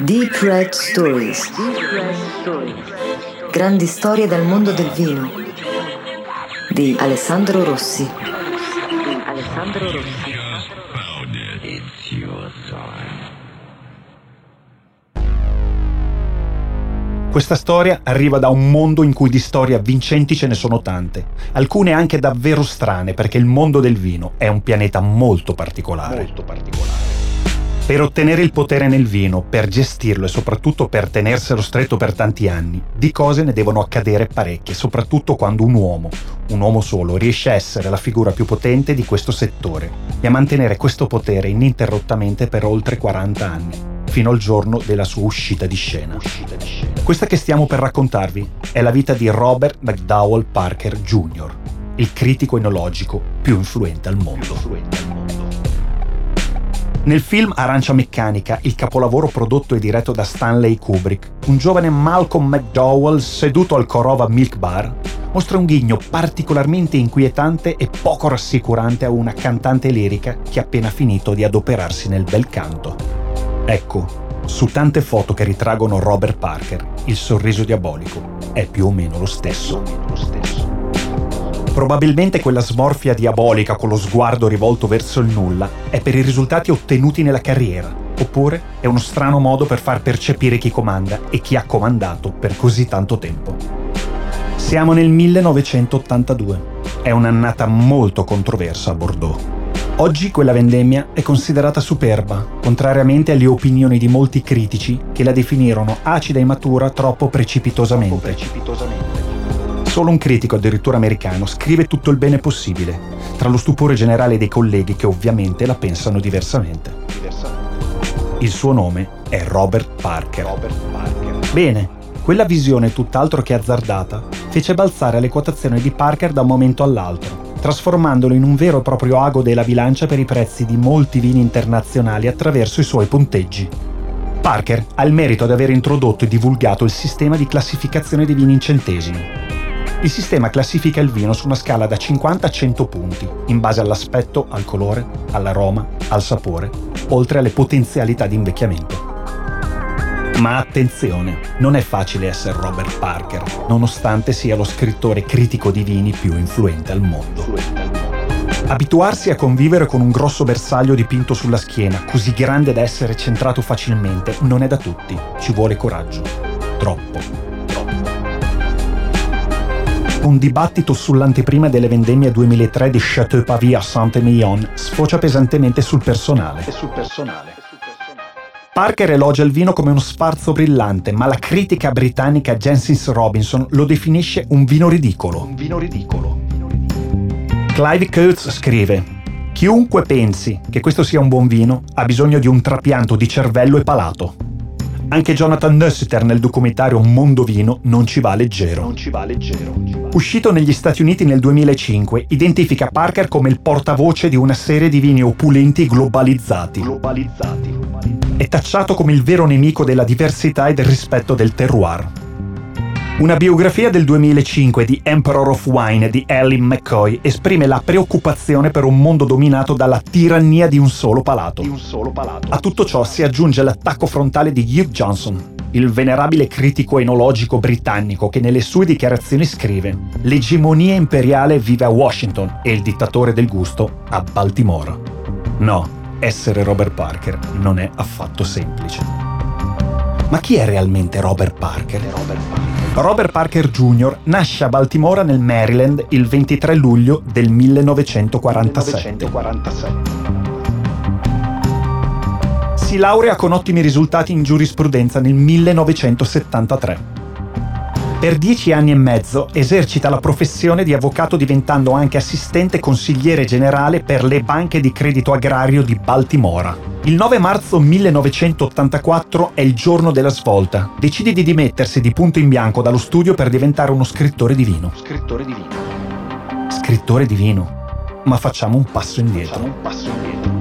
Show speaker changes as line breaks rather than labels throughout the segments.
Deep Red Stories. Grandi storie dal mondo del vino. Di Alessandro Rossi. Di Alessandro Rossi.
Questa storia arriva da un mondo in cui di storie avvincenti ce ne sono tante, alcune anche davvero strane perché il mondo del vino è un pianeta molto particolare. Molto particolare. Per ottenere il potere nel vino, per gestirlo e soprattutto per tenerselo stretto per tanti anni, di cose ne devono accadere parecchie, soprattutto quando un uomo, un uomo solo, riesce a essere la figura più potente di questo settore e a mantenere questo potere ininterrottamente per oltre 40 anni, fino al giorno della sua uscita di scena. Questa che stiamo per raccontarvi è la vita di Robert McDowell Parker Jr., il critico enologico più influente al mondo. Nel film Arancia Meccanica, il capolavoro prodotto e diretto da Stanley Kubrick, un giovane Malcolm McDowell seduto al Corova Milk Bar mostra un ghigno particolarmente inquietante e poco rassicurante a una cantante lirica che ha appena finito di adoperarsi nel bel canto. Ecco, su tante foto che ritraggono Robert Parker, il sorriso diabolico è più o meno lo stesso. Probabilmente quella smorfia diabolica con lo sguardo rivolto verso il nulla è per i risultati ottenuti nella carriera, oppure è uno strano modo per far percepire chi comanda e chi ha comandato per così tanto tempo. Siamo nel 1982. È un'annata molto controversa a Bordeaux. Oggi quella vendemmia è considerata superba, contrariamente alle opinioni di molti critici che la definirono acida e matura troppo precipitosamente. Troppo precipitosamente. Solo un critico, addirittura americano, scrive tutto il bene possibile, tra lo stupore generale dei colleghi che ovviamente la pensano diversamente. Il suo nome è Robert Parker. Robert Parker. Bene, quella visione tutt'altro che azzardata fece balzare le quotazioni di Parker da un momento all'altro, trasformandolo in un vero e proprio ago della bilancia per i prezzi di molti vini internazionali attraverso i suoi punteggi. Parker ha il merito di aver introdotto e divulgato il sistema di classificazione dei vini in centesimi, il sistema classifica il vino su una scala da 50 a 100 punti, in base all'aspetto, al colore, all'aroma, al sapore, oltre alle potenzialità di invecchiamento. Ma attenzione, non è facile essere Robert Parker, nonostante sia lo scrittore critico di vini più influente al mondo. Abituarsi a convivere con un grosso bersaglio dipinto sulla schiena, così grande da essere centrato facilmente, non è da tutti. Ci vuole coraggio. Troppo un dibattito sull'anteprima delle vendemmie 2003 di Chateau Pavie a Saint-Emilion sfocia pesantemente sul personale. sul personale. Parker elogia il vino come uno sfarzo brillante, ma la critica britannica Jensis Robinson lo definisce un vino ridicolo. Un vino ridicolo. Clive Coates scrive: Chiunque pensi che questo sia un buon vino ha bisogno di un trapianto di cervello e palato. Anche Jonathan Nussiter nel documentario Mondo Vino non ci va leggero. Ci va leggero. Uscito negli Stati Uniti nel 2005, identifica Parker come il portavoce di una serie di vini opulenti globalizzati. Globalizzati. È tacciato come il vero nemico della diversità e del rispetto del terroir. Una biografia del 2005 di Emperor of Wine di Ellen McCoy esprime la preoccupazione per un mondo dominato dalla tirannia di un solo palato. Un solo palato. A tutto ciò si aggiunge l'attacco frontale di Hugh Johnson, il venerabile critico enologico britannico che nelle sue dichiarazioni scrive L'egemonia imperiale vive a Washington e il dittatore del gusto a Baltimora. No, essere Robert Parker non è affatto semplice. Ma chi è realmente Robert Parker? Robert Parker. Robert Parker Jr. nasce a Baltimora nel Maryland il 23 luglio del 1947. 1947. Si laurea con ottimi risultati in giurisprudenza nel 1973. Per dieci anni e mezzo esercita la professione di avvocato diventando anche assistente consigliere generale per le banche di credito agrario di Baltimora. Il 9 marzo 1984 è il giorno della svolta. Decide di dimettersi di punto in bianco dallo studio per diventare uno scrittore di vino. Scrittore di vino. Scrittore di vino. Ma facciamo un passo indietro. Facciamo un passo indietro.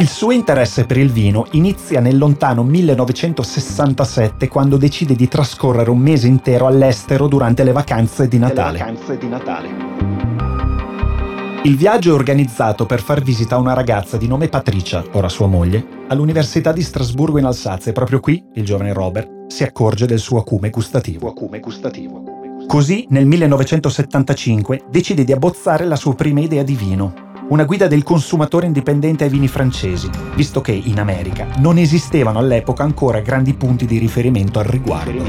Il suo interesse per il vino inizia nel lontano 1967 quando decide di trascorrere un mese intero all'estero durante le vacanze di Natale. Vacanze di Natale. Il viaggio è organizzato per far visita a una ragazza di nome Patricia, ora sua moglie, all'Università di Strasburgo in Alsazia e proprio qui il giovane Robert si accorge del suo acume gustativo. Acume gustativo. Così nel 1975 decide di abbozzare la sua prima idea di vino, una guida del consumatore indipendente ai vini francesi, visto che in America non esistevano all'epoca ancora grandi punti di riferimento al riguardo.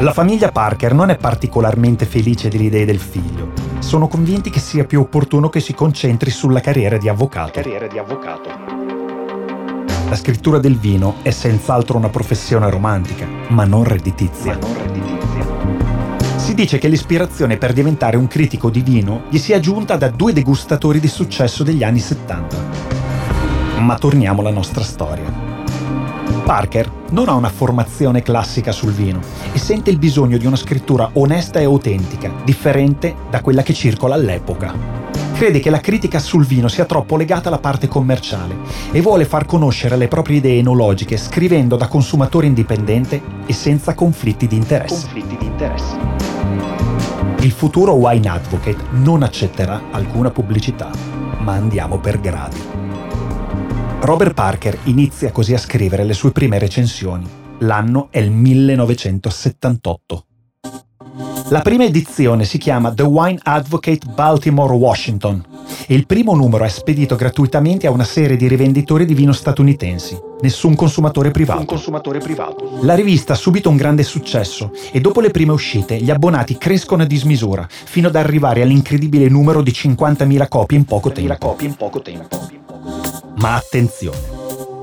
La famiglia Parker non è particolarmente felice delle idee del figlio. Sono convinti che sia più opportuno che si concentri sulla carriera di avvocato. Carriera di avvocato. La scrittura del vino è senz'altro una professione romantica, ma non redditizia. Ma non redditizia. Si dice che l'ispirazione per diventare un critico di vino gli sia giunta da due degustatori di successo degli anni 70. Ma torniamo alla nostra storia. Parker non ha una formazione classica sul vino e sente il bisogno di una scrittura onesta e autentica, differente da quella che circola all'epoca. Crede che la critica sul vino sia troppo legata alla parte commerciale e vuole far conoscere le proprie idee enologiche scrivendo da consumatore indipendente e senza conflitti di interesse. Conflitti di interesse il futuro wine advocate non accetterà alcuna pubblicità, ma andiamo per gradi. Robert Parker inizia così a scrivere le sue prime recensioni. L'anno è il 1978. La prima edizione si chiama The Wine Advocate Baltimore Washington e il primo numero è spedito gratuitamente a una serie di rivenditori di vino statunitensi. Nessun consumatore privato. consumatore privato. La rivista ha subito un grande successo e dopo le prime uscite gli abbonati crescono a dismisura fino ad arrivare all'incredibile numero di 50.000 copie in poco tempo. Copie in poco tempo. Ma attenzione,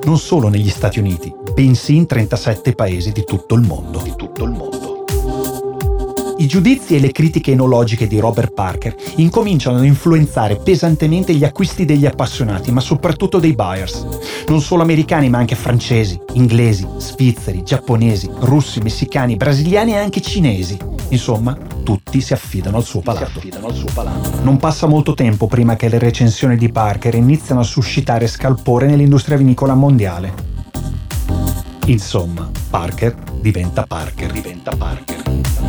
non solo negli Stati Uniti, bensì in 37 paesi di tutto il mondo. Di tutto il mondo. I giudizi e le critiche enologiche di Robert Parker incominciano ad influenzare pesantemente gli acquisti degli appassionati, ma soprattutto dei buyers. Non solo americani, ma anche francesi, inglesi, svizzeri, giapponesi, russi, messicani, brasiliani e anche cinesi. Insomma, tutti si affidano al suo palato. Al suo palato. Non passa molto tempo prima che le recensioni di Parker iniziano a suscitare scalpore nell'industria vinicola mondiale. Insomma, Parker diventa Parker. Diventa Parker.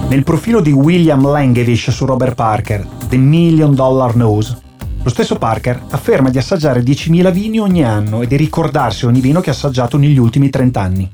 Nel profilo di William Langevish su Robert Parker, The Million Dollar Nose, lo stesso Parker afferma di assaggiare 10.000 vini ogni anno e di ricordarsi ogni vino che ha assaggiato negli ultimi 30 anni.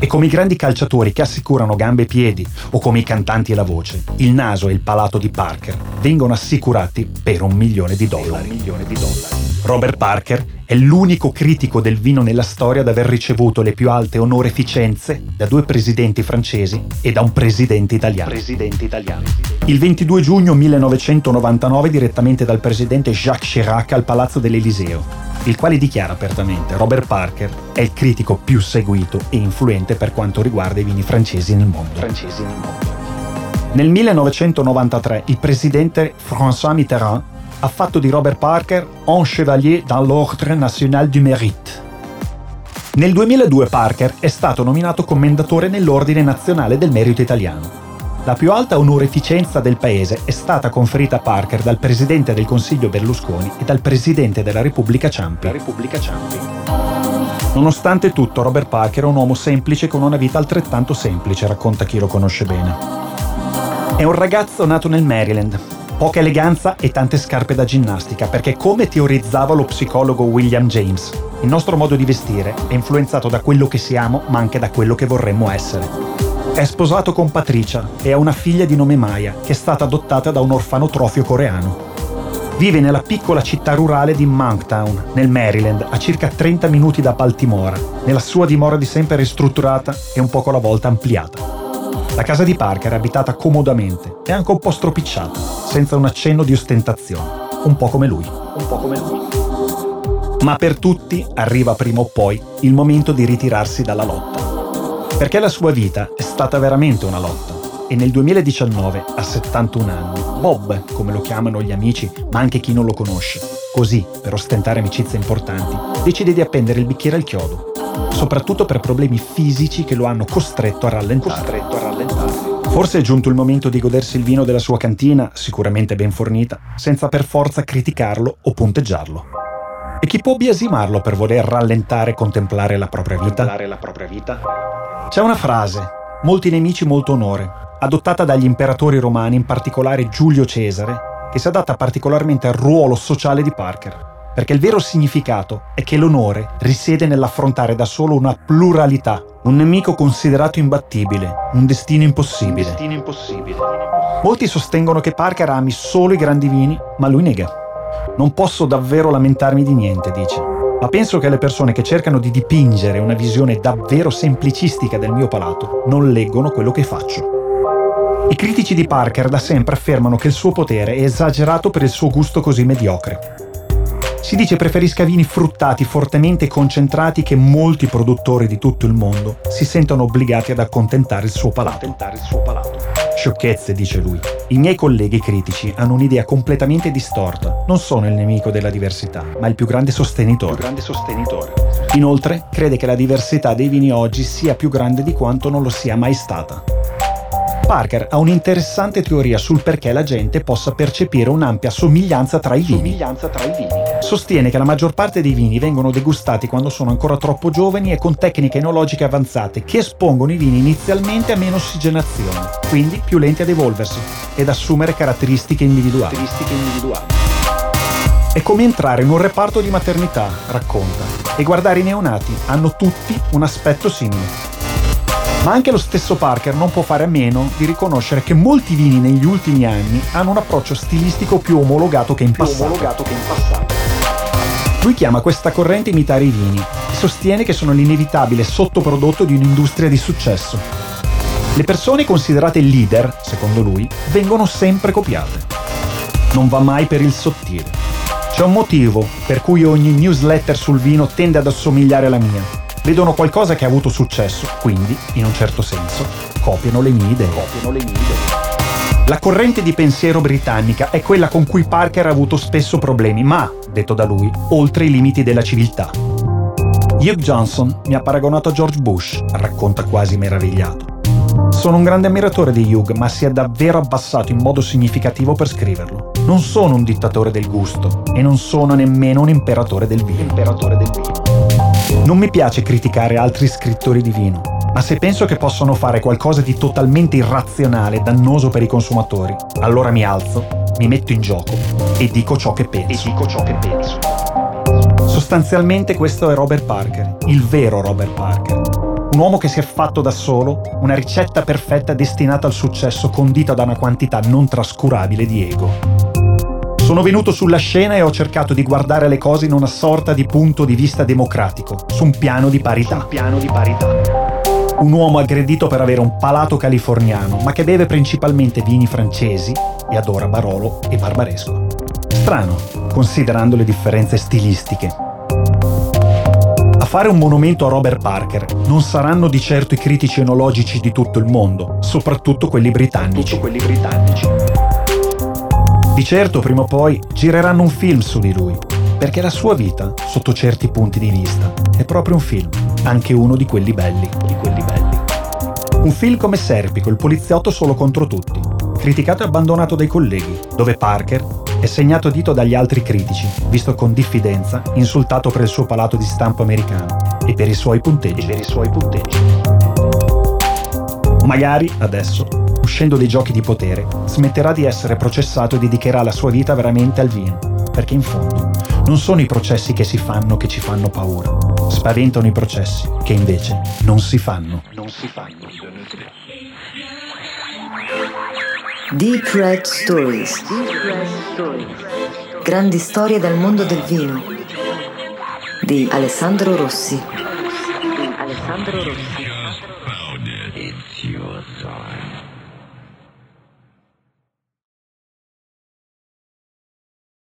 E come i grandi calciatori che assicurano gambe e piedi, o come i cantanti e la voce, il naso e il palato di Parker vengono assicurati per un milione di dollari. Milione di dollari. Robert Parker è l'unico critico del vino nella storia ad aver ricevuto le più alte onoreficenze da due presidenti francesi e da un presidente italiano. Presidente italiano. Il 22 giugno 1999 direttamente dal presidente Jacques Chirac al Palazzo dell'Eliseo, il quale dichiara apertamente Robert Parker è il critico più seguito e influente per quanto riguarda i vini francesi nel mondo. Francesi nel mondo. Nel 1993 il presidente François Mitterrand ha fatto di Robert Parker un chevalier dans l'Ordre National du Mérite. Nel 2002 Parker è stato nominato commendatore nell'Ordine Nazionale del Merito Italiano. La più alta onoreficenza del paese è stata conferita a Parker dal Presidente del Consiglio Berlusconi e dal Presidente della Repubblica Ciampi. La Repubblica Ciampi. Nonostante tutto, Robert Parker è un uomo semplice con una vita altrettanto semplice, racconta chi lo conosce bene. È un ragazzo nato nel Maryland, Poca eleganza e tante scarpe da ginnastica, perché come teorizzava lo psicologo William James, il nostro modo di vestire è influenzato da quello che siamo, ma anche da quello che vorremmo essere. È sposato con Patricia e ha una figlia di nome Maya, che è stata adottata da un orfanotrofio coreano. Vive nella piccola città rurale di Monktown, nel Maryland, a circa 30 minuti da Baltimora, nella sua dimora di sempre ristrutturata e un poco alla volta ampliata. La casa di Parker è abitata comodamente e anche un po' stropicciata, senza un accenno di ostentazione, un po' come lui. Un po' come lui. Ma per tutti arriva prima o poi il momento di ritirarsi dalla lotta. Perché la sua vita è stata veramente una lotta e nel 2019, a 71 anni, Bob, come lo chiamano gli amici, ma anche chi non lo conosce, così, per ostentare amicizie importanti, decide di appendere il bicchiere al chiodo soprattutto per problemi fisici che lo hanno costretto a rallentare. Costretto a rallentare. Forse è giunto il momento di godersi il vino della sua cantina, sicuramente ben fornita, senza per forza criticarlo o punteggiarlo. E chi può biasimarlo per voler rallentare e contemplare la propria vita? La propria vita? C'è una frase, molti nemici molto onore, adottata dagli imperatori romani, in particolare Giulio Cesare, che si adatta particolarmente al ruolo sociale di Parker. perché il vero significato è che l'onore risiede nell'affrontare da solo una pluralità, un nemico considerato imbattibile, un destino impossibile. Un destino impossibile. Molti sostengono che Parker ami solo i grandi vini, ma lui nega. Non posso davvero lamentarmi di niente, dice. Ma penso che le persone che cercano di dipingere una visione davvero semplicistica del mio palato non leggono quello che faccio. I critici di Parker da sempre affermano che il suo potere è esagerato per il suo gusto così mediocre. Si dice preferisca vini fruttati fortemente concentrati che molti produttori di tutto il mondo si sentono obbligati ad accontentare il suo palato. Il suo palato. Sciocchezze, dice lui. I miei colleghi critici hanno un'idea completamente distorta. Non sono il nemico della diversità, ma il più grande sostenitore. Più grande sostenitore. Inoltre, crede che la diversità dei vini oggi sia più grande di quanto non lo sia mai stata. Parker ha un'interessante teoria sul perché la gente possa percepire un'ampia somiglianza tra i vini. Tra i vini. Sostiene che la maggior parte dei vini vengono degustati quando sono ancora troppo giovani e con tecniche enologiche avanzate che espongono i vini inizialmente a meno ossigenazione, quindi più lenti ad evolversi ed assumere caratteristiche individuali. Caratteristiche individuali. È come entrare in un reparto di maternità, racconta, e guardare i neonati, hanno tutti un aspetto simile. Ma anche lo stesso Parker non può fare a meno di riconoscere che molti vini negli ultimi anni hanno un approccio stilistico più omologato che in, passato. Omologato che in passato. Lui chiama questa corrente imitare i vini e sostiene che sono l'inevitabile sottoprodotto di un'industria di successo. Le persone considerate leader, secondo lui, vengono sempre copiate. Non va mai per il sottile. C'è un motivo per cui ogni newsletter sul vino tende ad assomigliare alla mia vedono qualcosa che ha avuto successo, quindi, in un certo senso, copiano le mie idee. Copiano le mie idee. La corrente di pensiero britannica è quella con cui Parker ha avuto spesso problemi, ma, detto da lui, oltre i limiti della civiltà. Hugh Johnson mi ha paragonato a George Bush, racconta quasi meravigliato. Sono un grande ammiratore di Hugh, ma si è davvero abbassato in modo significativo per scriverlo. Non sono un dittatore del gusto e non sono nemmeno un imperatore del vino. Imperatore del vino. Non mi piace criticare altri scrittori di vino, ma se penso che possono fare qualcosa di totalmente irrazionale e dannoso per i consumatori, allora mi alzo, mi metto in gioco e dico ciò che penso. E dico ciò che penso. Sostanzialmente questo è Robert Parker, il vero Robert Parker. Un uomo che si è fatto da solo una ricetta perfetta destinata al successo condita da una quantità non trascurabile di ego. Sono venuto sulla scena e ho cercato di guardare le cose in una sorta di punto di vista democratico, su un piano di parità. Un piano di parità. Un uomo aggredito per avere un palato californiano, ma che beve principalmente vini francesi e adora Barolo e Barbaresco. Strano, considerando le differenze stilistiche. A fare un monumento a Robert Parker non saranno di certo i critici enologici di tutto il mondo, soprattutto quelli britannici. Soprattutto quelli britannici. Di certo prima o poi gireranno un film su di lui, perché la sua vita, sotto certi punti di vista, è proprio un film, anche uno di quelli belli, di quelli belli. Un film come Serpico, il poliziotto solo contro tutti, criticato e abbandonato dai colleghi, dove Parker è segnato dito dagli altri critici, visto con diffidenza, insultato per il suo palato di stampo americano e per i suoi punteggi. per i suoi punteggi. Magari adesso uscendo dai giochi di potere, smetterà di essere processato e dedicherà la sua vita veramente al vino, perché in fondo non sono i processi che si fanno che ci fanno paura, spaventano i processi che invece non si fanno. Non si fanno.
Deep Red Stories. Grandi storie dal mondo del vino di Alessandro Rossi. Alessandro Rossi.